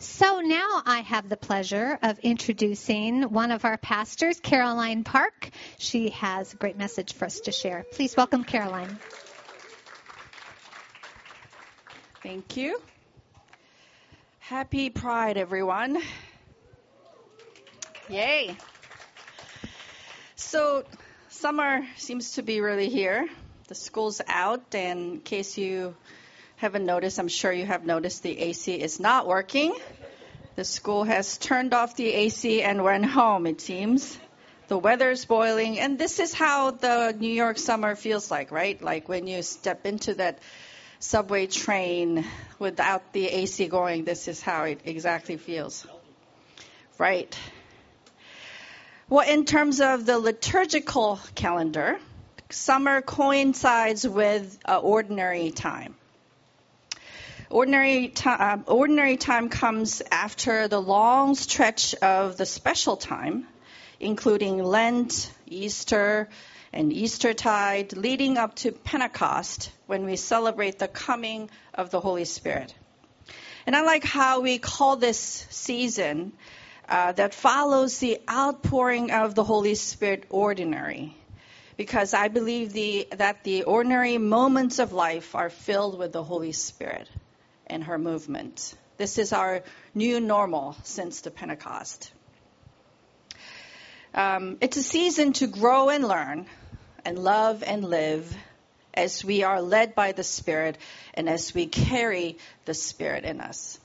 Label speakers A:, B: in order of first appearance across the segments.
A: So now I have the pleasure of introducing one of our pastors, Caroline Park. She has a great message for us to share. Please welcome Caroline.
B: Thank you. Happy Pride, everyone. Yay. So, summer seems to be really here. The school's out, and in case you haven't noticed, I'm sure you have noticed the AC is not working. The school has turned off the AC and went home, it seems. The weather's boiling, and this is how the New York summer feels like, right? Like when you step into that subway train without the AC going, this is how it exactly feels. Right. Well, in terms of the liturgical calendar, summer coincides with uh, ordinary time. Ordinary, uh, ordinary time comes after the long stretch of the special time, including Lent, Easter, and Eastertide, leading up to Pentecost, when we celebrate the coming of the Holy Spirit. And I like how we call this season uh, that follows the outpouring of the Holy Spirit ordinary. Because I believe the, that the ordinary moments of life are filled with the Holy Spirit and her movement. This is our new normal since the Pentecost. Um, it's a season to grow and learn and love and live as we are led by the Spirit and as we carry the Spirit in us.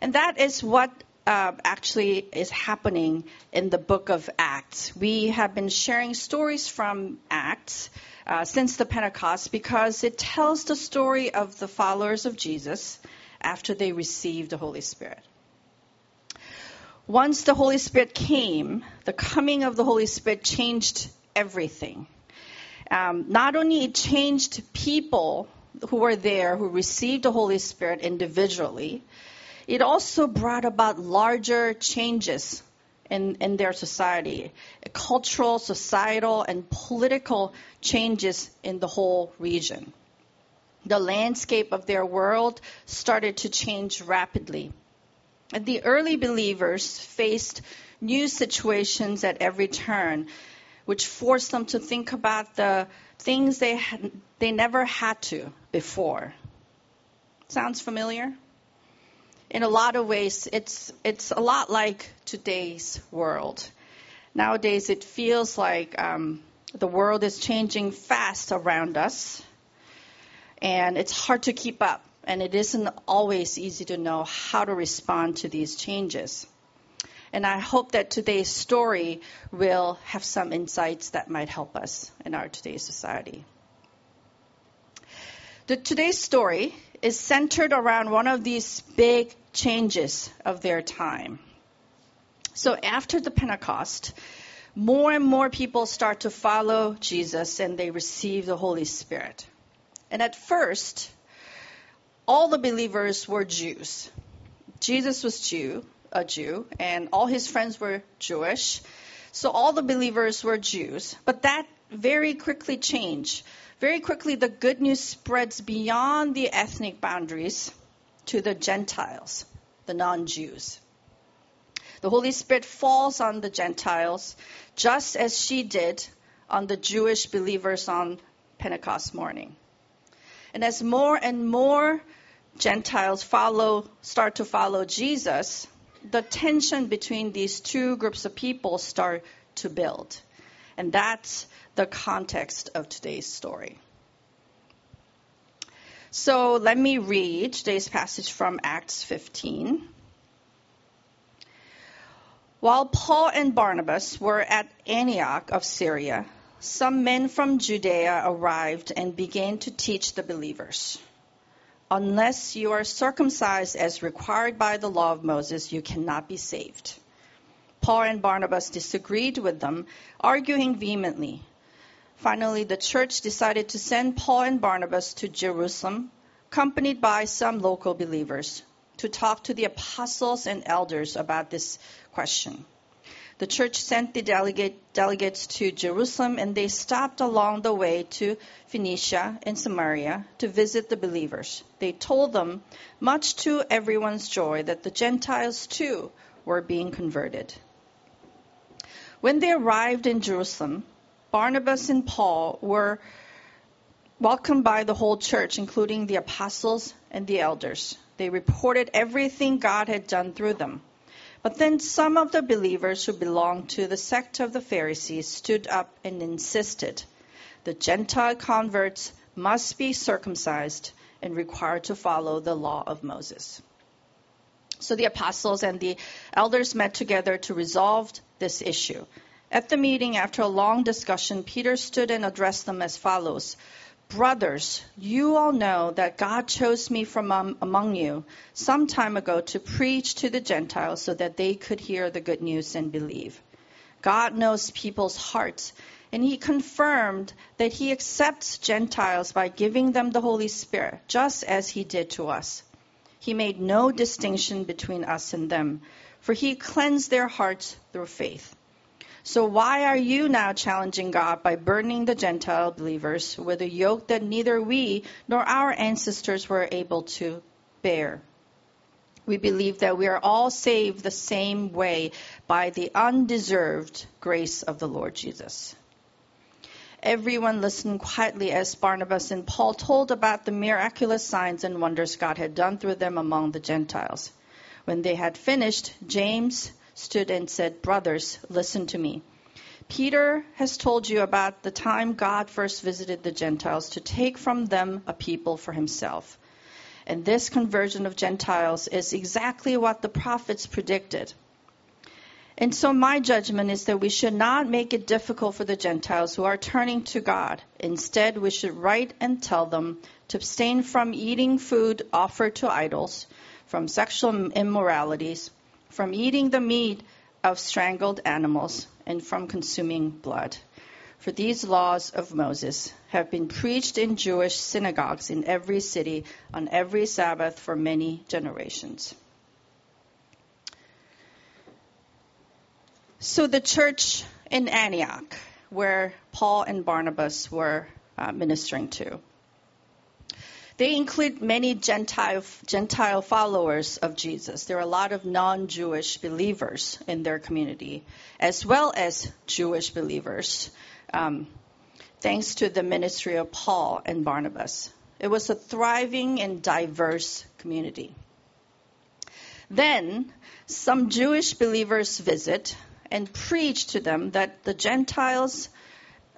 B: And that is what uh, actually is happening in the book of Acts. We have been sharing stories from Acts uh, since the Pentecost because it tells the story of the followers of Jesus after they received the Holy Spirit. Once the Holy Spirit came, the coming of the Holy Spirit changed everything. Um, not only it changed people who were there who received the Holy Spirit individually, it also brought about larger changes in, in their society, cultural, societal, and political changes in the whole region. The landscape of their world started to change rapidly. And the early believers faced new situations at every turn, which forced them to think about the things they, had, they never had to before. Sounds familiar? In a lot of ways, it's, it's a lot like today's world. Nowadays, it feels like um, the world is changing fast around us, and it's hard to keep up, and it isn't always easy to know how to respond to these changes. And I hope that today's story will have some insights that might help us in our today's society. The, today's story is centered around one of these big changes of their time. So after the Pentecost, more and more people start to follow Jesus and they receive the Holy Spirit. And at first, all the believers were Jews. Jesus was Jew, a Jew, and all his friends were Jewish. So all the believers were Jews. But that very quickly changed very quickly, the good news spreads beyond the ethnic boundaries to the Gentiles, the non Jews. The Holy Spirit falls on the Gentiles just as she did on the Jewish believers on Pentecost morning. And as more and more Gentiles follow, start to follow Jesus, the tension between these two groups of people start to build. And that's the context of today's story. So let me read today's passage from Acts 15. While Paul and Barnabas were at Antioch of Syria, some men from Judea arrived and began to teach the believers. Unless you are circumcised as required by the law of Moses, you cannot be saved. Paul and Barnabas disagreed with them, arguing vehemently. Finally, the church decided to send Paul and Barnabas to Jerusalem, accompanied by some local believers, to talk to the apostles and elders about this question. The church sent the delegate, delegates to Jerusalem and they stopped along the way to Phoenicia and Samaria to visit the believers. They told them, much to everyone's joy, that the Gentiles too were being converted. When they arrived in Jerusalem, Barnabas and Paul were welcomed by the whole church, including the apostles and the elders. They reported everything God had done through them. But then some of the believers who belonged to the sect of the Pharisees stood up and insisted the Gentile converts must be circumcised and required to follow the law of Moses. So the apostles and the elders met together to resolve this issue. At the meeting, after a long discussion, Peter stood and addressed them as follows Brothers, you all know that God chose me from um, among you some time ago to preach to the Gentiles so that they could hear the good news and believe. God knows people's hearts, and He confirmed that He accepts Gentiles by giving them the Holy Spirit, just as He did to us. He made no distinction between us and them, for He cleansed their hearts through faith. So why are you now challenging God by burdening the Gentile believers with a yoke that neither we nor our ancestors were able to bear? We believe that we are all saved the same way by the undeserved grace of the Lord Jesus. Everyone listened quietly as Barnabas and Paul told about the miraculous signs and wonders God had done through them among the Gentiles. When they had finished, James, stood and said, Brothers, listen to me. Peter has told you about the time God first visited the Gentiles to take from them a people for himself. And this conversion of Gentiles is exactly what the prophets predicted. And so, my judgment is that we should not make it difficult for the Gentiles who are turning to God. Instead, we should write and tell them to abstain from eating food offered to idols, from sexual immoralities, from eating the meat of strangled animals, and from consuming blood. For these laws of Moses have been preached in Jewish synagogues in every city on every Sabbath for many generations. So the church in Antioch, where Paul and Barnabas were uh, ministering to, they include many Gentile, Gentile followers of Jesus. There are a lot of non Jewish believers in their community, as well as Jewish believers, um, thanks to the ministry of Paul and Barnabas. It was a thriving and diverse community. Then some Jewish believers visit and preach to them that the Gentiles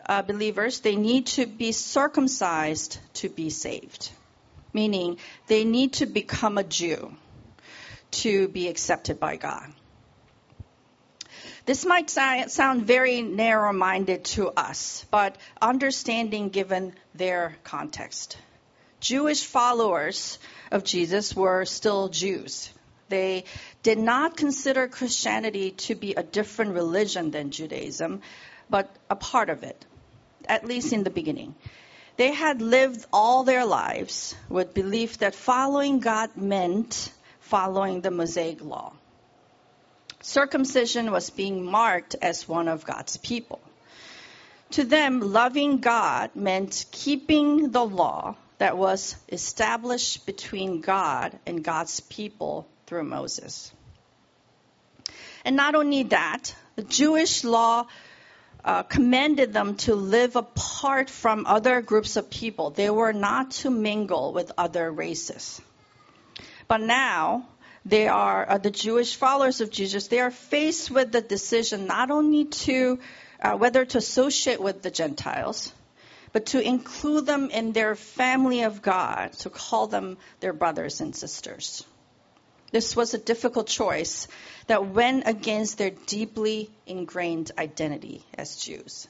B: uh, believers they need to be circumcised to be saved meaning they need to become a Jew to be accepted by God. This might sound very narrow minded to us, but understanding given their context. Jewish followers of Jesus were still Jews. They did not consider Christianity to be a different religion than Judaism, but a part of it, at least in the beginning. They had lived all their lives with belief that following God meant following the Mosaic law. Circumcision was being marked as one of God's people. To them, loving God meant keeping the law that was established between God and God's people through Moses. And not only that, the Jewish law uh, commanded them to live apart from other groups of people. They were not to mingle with other races. But now, they are uh, the Jewish followers of Jesus. They are faced with the decision not only to uh, whether to associate with the Gentiles, but to include them in their family of God, to call them their brothers and sisters. This was a difficult choice that went against their deeply ingrained identity as Jews.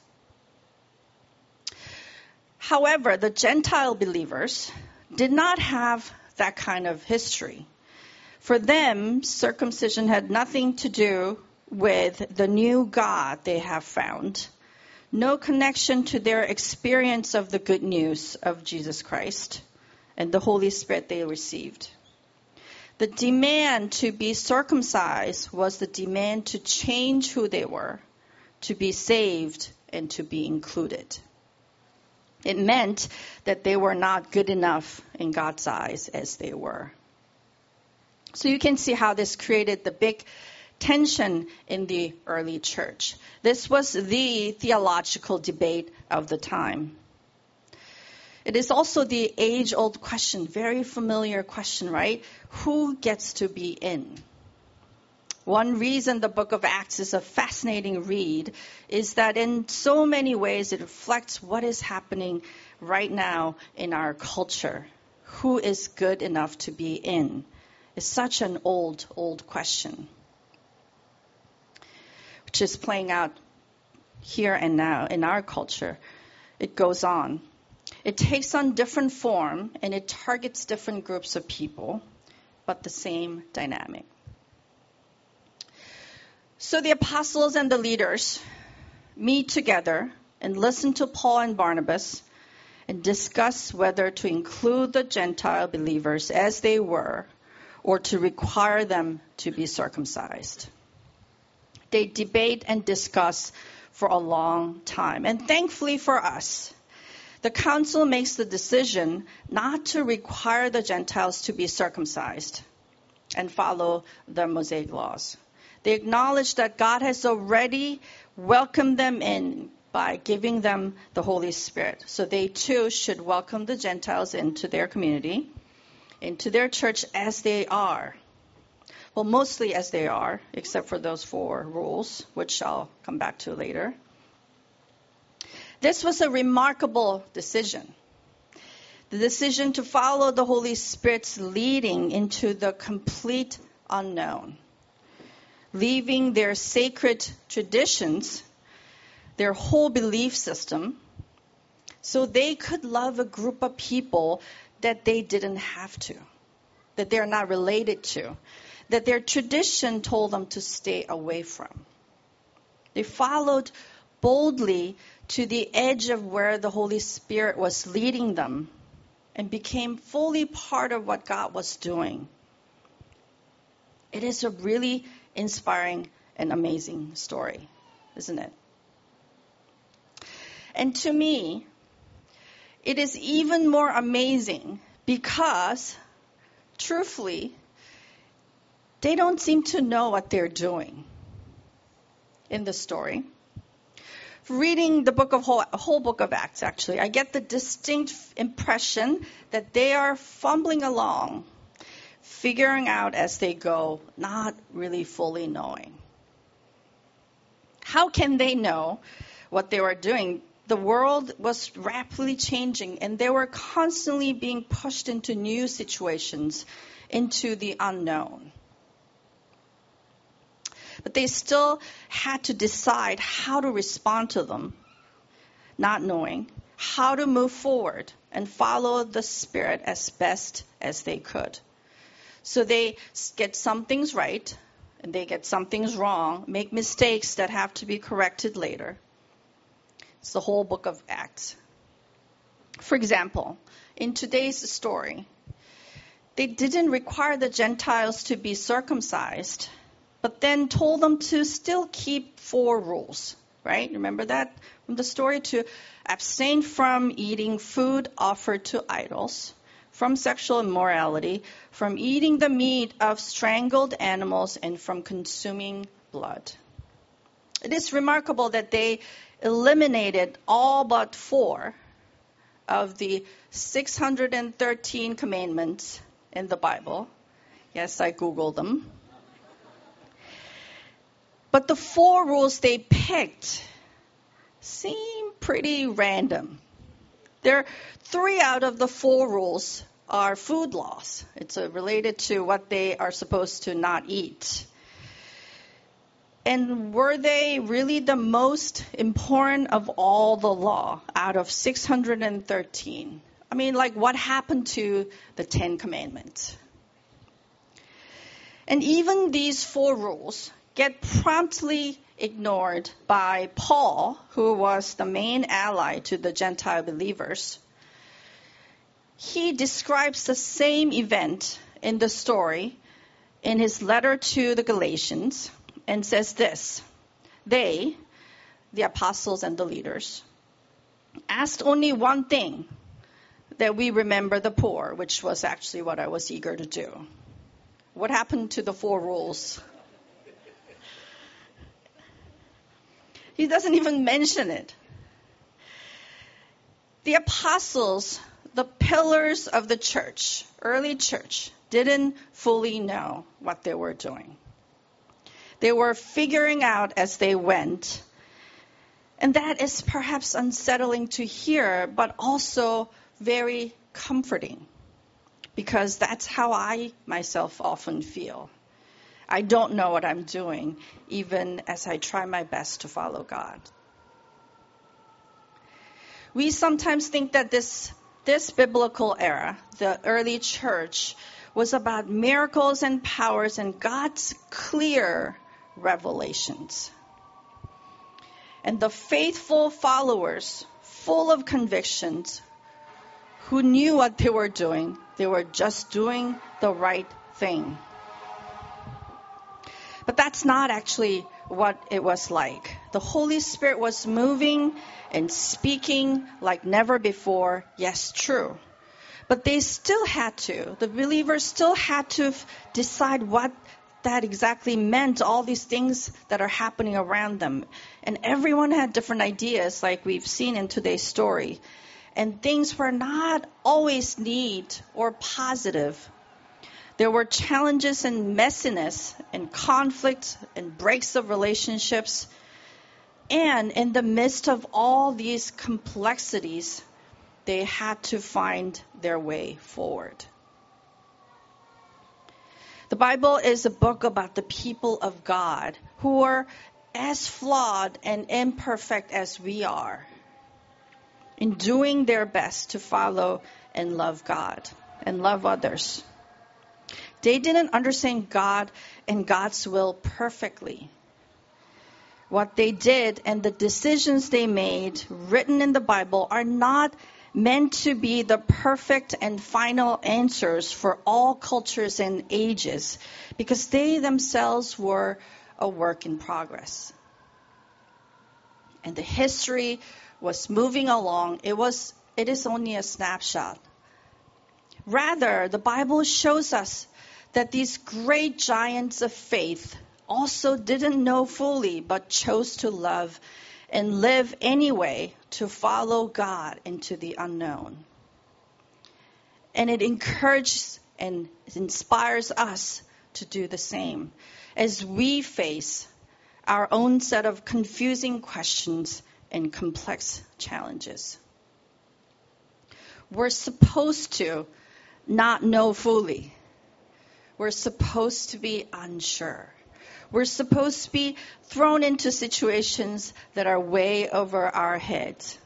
B: However, the Gentile believers did not have that kind of history. For them, circumcision had nothing to do with the new God they have found, no connection to their experience of the good news of Jesus Christ and the Holy Spirit they received. The demand to be circumcised was the demand to change who they were, to be saved, and to be included. It meant that they were not good enough in God's eyes as they were. So you can see how this created the big tension in the early church. This was the theological debate of the time. It is also the age old question, very familiar question, right? Who gets to be in? One reason the book of Acts is a fascinating read is that in so many ways it reflects what is happening right now in our culture. Who is good enough to be in? It's such an old, old question, which is playing out here and now in our culture. It goes on. It takes on different form and it targets different groups of people, but the same dynamic. So the apostles and the leaders meet together and listen to Paul and Barnabas and discuss whether to include the Gentile believers as they were or to require them to be circumcised. They debate and discuss for a long time. And thankfully for us, the council makes the decision not to require the Gentiles to be circumcised and follow the Mosaic laws. They acknowledge that God has already welcomed them in by giving them the Holy Spirit. So they too should welcome the Gentiles into their community, into their church as they are. Well, mostly as they are, except for those four rules, which I'll come back to later. This was a remarkable decision. The decision to follow the Holy Spirit's leading into the complete unknown leaving their sacred traditions, their whole belief system, so they could love a group of people that they didn't have to, that they're not related to, that their tradition told them to stay away from. They followed boldly to the edge of where the Holy Spirit was leading them and became fully part of what God was doing. It is a really inspiring and amazing story, isn't it? And to me, it is even more amazing because, truthfully, they don't seem to know what they're doing in the story. Reading the book of whole, whole book of Acts, actually, I get the distinct impression that they are fumbling along figuring out as they go, not really fully knowing. How can they know what they were doing? The world was rapidly changing, and they were constantly being pushed into new situations, into the unknown. But they still had to decide how to respond to them, not knowing how to move forward and follow the Spirit as best as they could. So they get some things right and they get some things wrong, make mistakes that have to be corrected later. It's the whole book of Acts. For example, in today's story, they didn't require the Gentiles to be circumcised, but then told them to still keep four rules, right? Remember that from the story? To abstain from eating food offered to idols, from sexual immorality, from eating the meat of strangled animals, and from consuming blood. It is remarkable that they eliminated all but four of the 613 commandments in the Bible. Yes, I Googled them. But the four rules they picked seem pretty random. There three out of the four rules are food laws. It's uh, related to what they are supposed to not eat. And were they really the most important of all the law out of 613? I mean, like what happened to the Ten Commandments? And even these four rules get promptly ignored by Paul, who was the main ally to the Gentile believers he describes the same event in the story in his letter to the Galatians and says this They, the apostles and the leaders, asked only one thing that we remember the poor, which was actually what I was eager to do. What happened to the four rules? He doesn't even mention it. The apostles, the pillars of the church, early church, didn't fully know what they were doing. They were figuring out as they went. And that is perhaps unsettling to hear, but also very comforting because that's how I myself often feel. I don't know what I'm doing, even as I try my best to follow God. We sometimes think that this, this biblical era, the early church, was about miracles and powers and God's clear revelations. And the faithful followers, full of convictions, who knew what they were doing, they were just doing the right thing. But that's not actually what it was like. The Holy Spirit was moving and speaking like never before. Yes, true. But they still had to, the believers still had to decide what that exactly meant, all these things that are happening around them. And everyone had different ideas, like we've seen in today's story. And things were not always neat or positive. There were challenges and messiness and conflict and breaks of relationships. And in the midst of all these complexities, they had to find their way forward. The Bible is a book about the people of God who are as flawed and imperfect as we are in doing their best to follow and love God and love others. They didn't understand God and God's will perfectly. What they did and the decisions they made, written in the Bible, are not meant to be the perfect and final answers for all cultures and ages because they themselves were a work in progress. And the history was moving along. It was it is only a snapshot. Rather, the Bible shows us that these great giants of faith also didn't know fully but chose to love and live anyway to follow God into the unknown. And it encourages and inspires us to do the same as we face our own set of confusing questions and complex challenges. We're supposed to not know fully. We're supposed to be unsure. We're supposed to be thrown into situations that are way over our heads.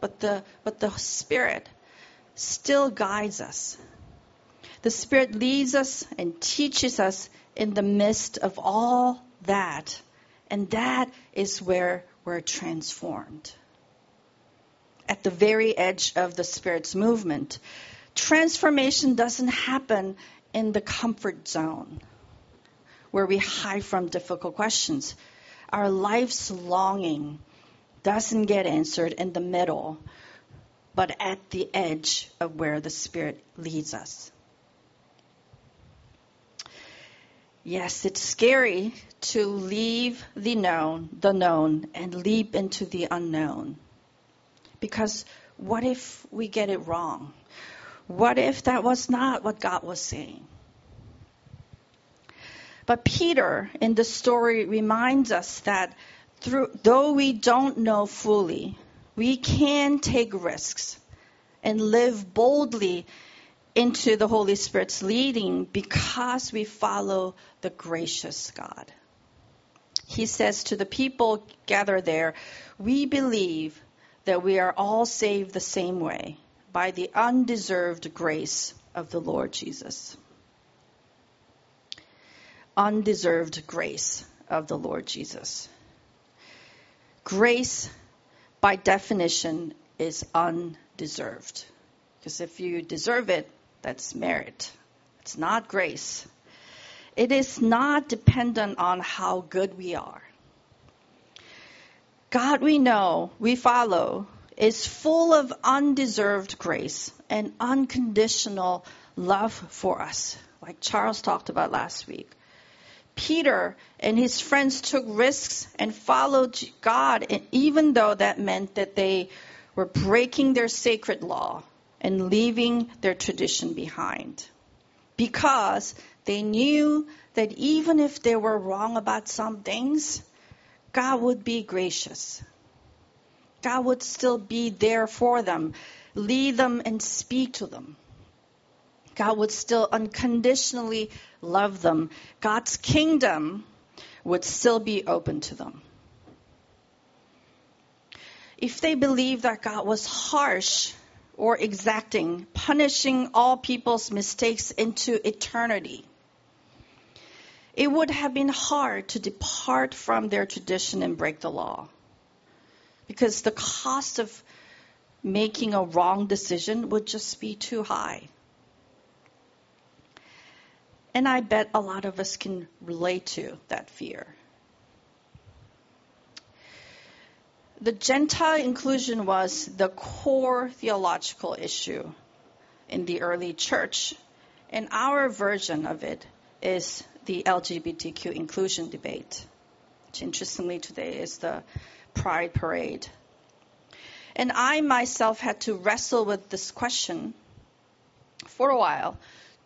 B: But the, but the Spirit still guides us. The Spirit leads us and teaches us in the midst of all that. And that is where we're transformed. At the very edge of the Spirit's movement, transformation doesn't happen in the comfort zone where we hide from difficult questions. Our life's longing doesn't get answered in the middle, but at the edge of where the Spirit leads us. Yes, it's scary to leave the known, the known, and leap into the unknown. Because what if we get it wrong? What if that was not what God was saying? But Peter in the story reminds us that through, though we don't know fully, we can take risks and live boldly into the Holy Spirit's leading because we follow the gracious God. He says to the people gathered there, We believe that we are all saved the same way by the undeserved grace of the Lord Jesus undeserved grace of the Lord Jesus. Grace, by definition, is undeserved. Because if you deserve it, that's merit. It's not grace. it is not dependent on how good we are. God we know, we follow, is full of undeserved grace and unconditional love for us, like Charles talked about last week. Peter and his friends took risks and followed God, and even though that meant that they were breaking their sacred law and leaving their tradition behind. Because they knew that even if they were wrong about some things, God would be gracious. God would still be there for them, lead them and speak to them. God would still unconditionally love them. God's kingdom would still be open to them. If they believed that God was harsh or exacting, punishing all people's mistakes into eternity, it would have been hard to depart from their tradition and break the law. Because the cost of making a wrong decision would just be too high. And I bet a lot of us can relate to that fear. The Gentile inclusion was the core theological issue in the early church, and our version of it is the LGBTQ inclusion debate, which interestingly today is the Pride Parade. And I myself had to wrestle with this question for a while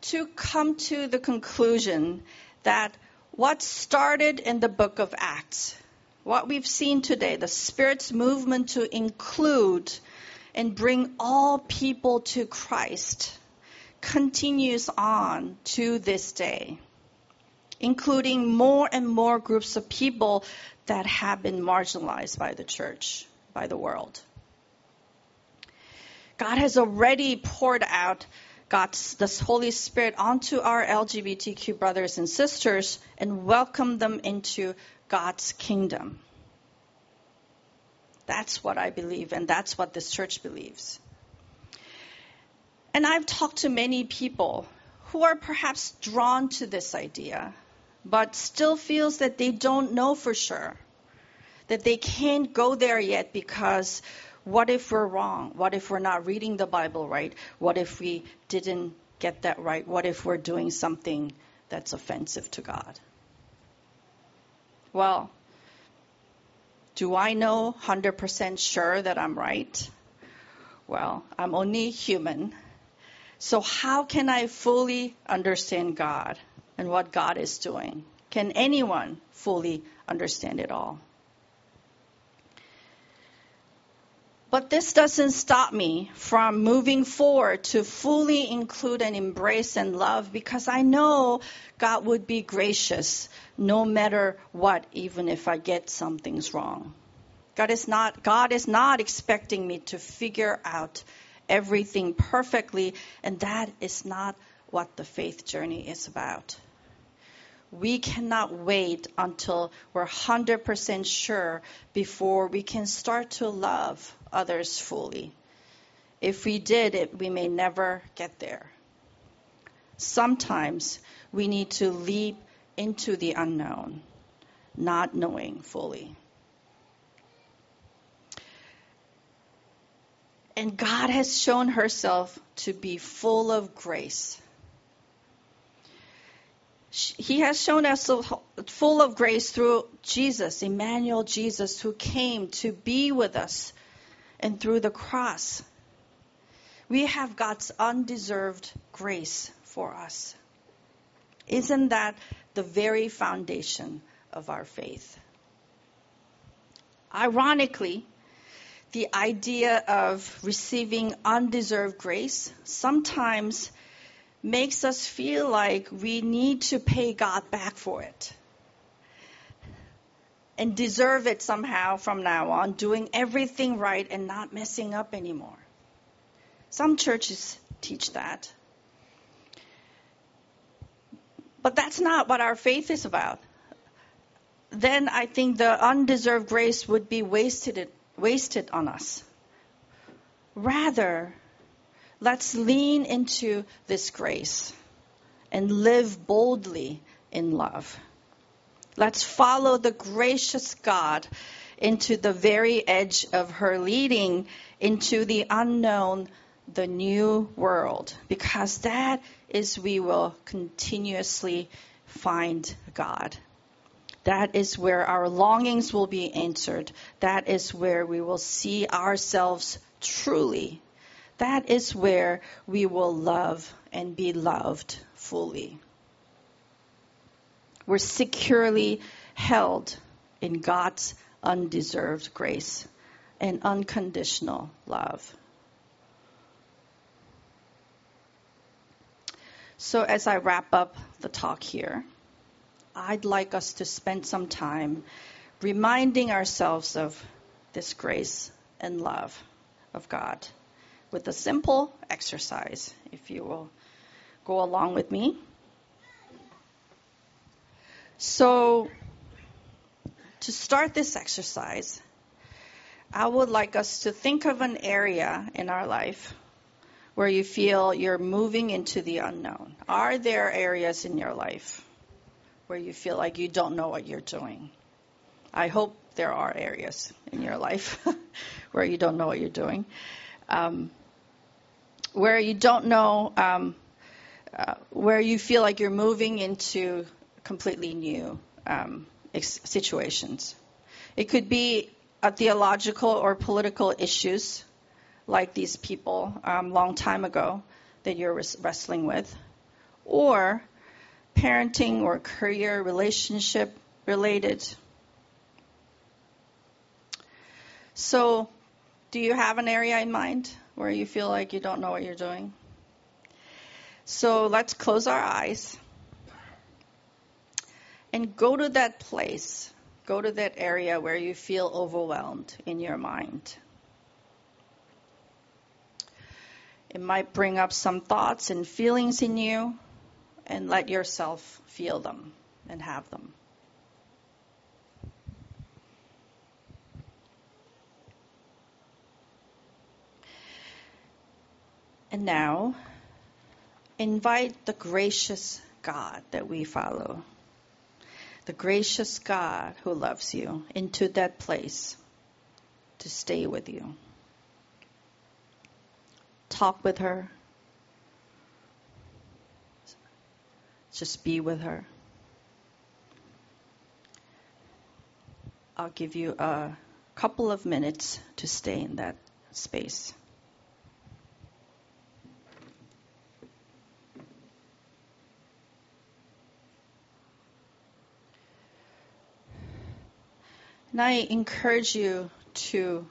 B: to come to the conclusion that what started in the book of Acts, what we've seen today, the Spirit's movement to include and bring all people to Christ, continues on to this day including more and more groups of people that have been marginalized by the church, by the world. God has already poured out God's the Holy Spirit onto our LGBTQ brothers and sisters and welcomed them into God's kingdom. That's what I believe, and that's what this church believes. And I've talked to many people who are perhaps drawn to this idea but still feels that they don't know for sure, that they can't go there yet because what if we're wrong? What if we're not reading the Bible right? What if we didn't get that right? What if we're doing something that's offensive to God? Well, do I know 100% sure that I'm right? Well, I'm only human. So, how can I fully understand God? And what God is doing. Can anyone fully understand it all? But this doesn't stop me from moving forward to fully include and embrace and love because I know God would be gracious no matter what, even if I get some things wrong. God is not, God is not expecting me to figure out everything perfectly, and that is not what the faith journey is about. We cannot wait until we're 100% sure before we can start to love others fully. If we did it, we may never get there. Sometimes we need to leap into the unknown, not knowing fully. And God has shown herself to be full of grace. He has shown us full of grace through Jesus, Emmanuel Jesus, who came to be with us, and through the cross. We have God's undeserved grace for us. Isn't that the very foundation of our faith? Ironically, the idea of receiving undeserved grace sometimes makes us feel like we need to pay God back for it and deserve it somehow from now on, doing everything right and not messing up anymore. Some churches teach that. But that's not what our faith is about. Then I think the undeserved grace would be wasted wasted on us. Rather, let's lean into this grace and live boldly in love. Let's follow the gracious God into the very edge of her leading into the unknown, the new world, because that is we will continuously find God. That is where our longings will be answered. That is where we will see ourselves truly. That is where we will love and be loved fully. We're securely held in God's undeserved grace and unconditional love. So, as I wrap up the talk here, I'd like us to spend some time reminding ourselves of this grace and love of God with a simple exercise, if you will go along with me. So, to start this exercise, I would like us to think of an area in our life where you feel you're moving into the unknown. Are there areas in your life where you feel like you don't know what you're doing? I hope there are areas in your life where you don't know what you're doing. Um, where you don't know, um, uh, where you feel like you're moving into completely new um, ex- situations. It could be a theological or political issues like these people um, long time ago that you're wrestling with, or parenting or career relationship related. So, do you have an area in mind where you feel like you don't know what you're doing? So, let's close our eyes and go to that place. Go to that area where you feel overwhelmed in your mind. It might bring up some thoughts and feelings in you, and let yourself feel them and have them. And now, invite the gracious God that we follow, the gracious God who loves you, into that place to stay with you talk with her. Just be with her. I'll give you a couple of minutes to stay in that space. And I encourage you to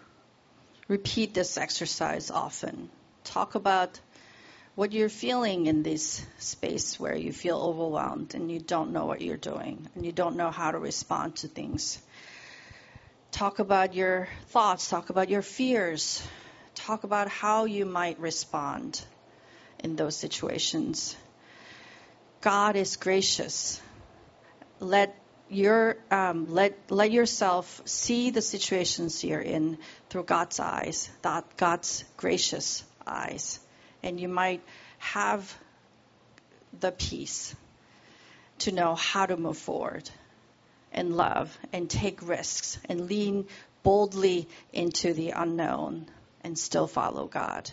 B: repeat this exercise often talk about what you're feeling in this space where you feel overwhelmed and you don't know what you're doing and you don't know how to respond to things. Talk about your thoughts, talk about your fears, talk about how you might respond in those situations. God is gracious. Let your um, let let yourself see the situations you're in through God's eyes, that God's gracious eyes. And you might have the peace to know how to move forward and love and take risks and lean boldly into the unknown and still follow God.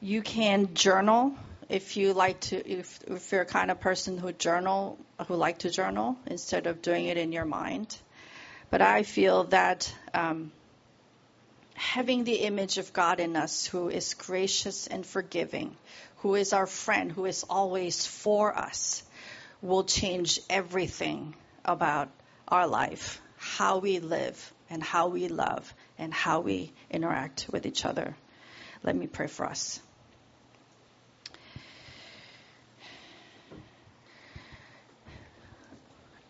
B: You can journal if you like to if, if you're a kind of person who journal who like to journal instead of doing it in your mind. But I feel that um, having the image of God in us who is gracious and forgiving, who is our friend, who is always for us, will change everything about our life, how we live, and how we love, and how we interact with each other. Let me pray for us.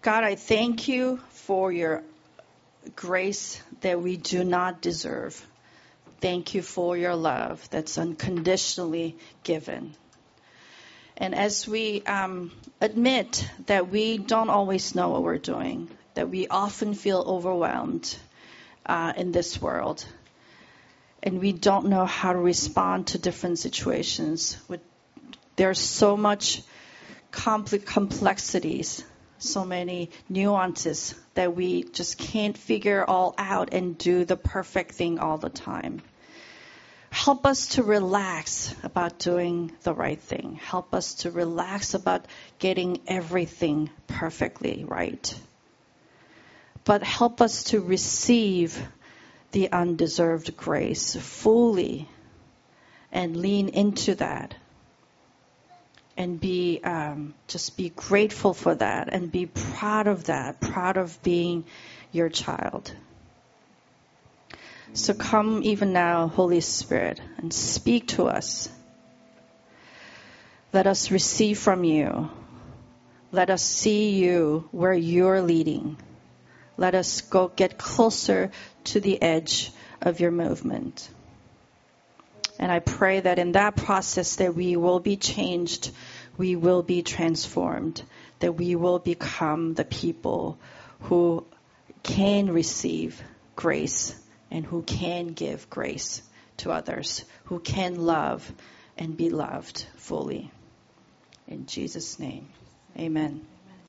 B: God, I thank you for your grace that we do not deserve. Thank you for your love that's unconditionally given. And as we um, admit that we don't always know what we're doing, that we often feel overwhelmed uh, in this world, and we don't know how to respond to different situations, with, there's so much compl- complexities, so many nuances that we just can't figure all out and do the perfect thing all the time. Help us to relax about doing the right thing. Help us to relax about getting everything perfectly right. But help us to receive the undeserved grace fully and lean into that and be um, just be grateful for that and be proud of that, proud of being your child. So come even now, Holy Spirit, and speak to us. Let us receive from you. Let us see you where you're leading. Let us go get closer to the edge of your movement. And I pray that in that process that we will be changed, we will be transformed, that we will become the people who can receive grace and who can give grace to others, who can love and be loved fully. In Jesus' name, amen.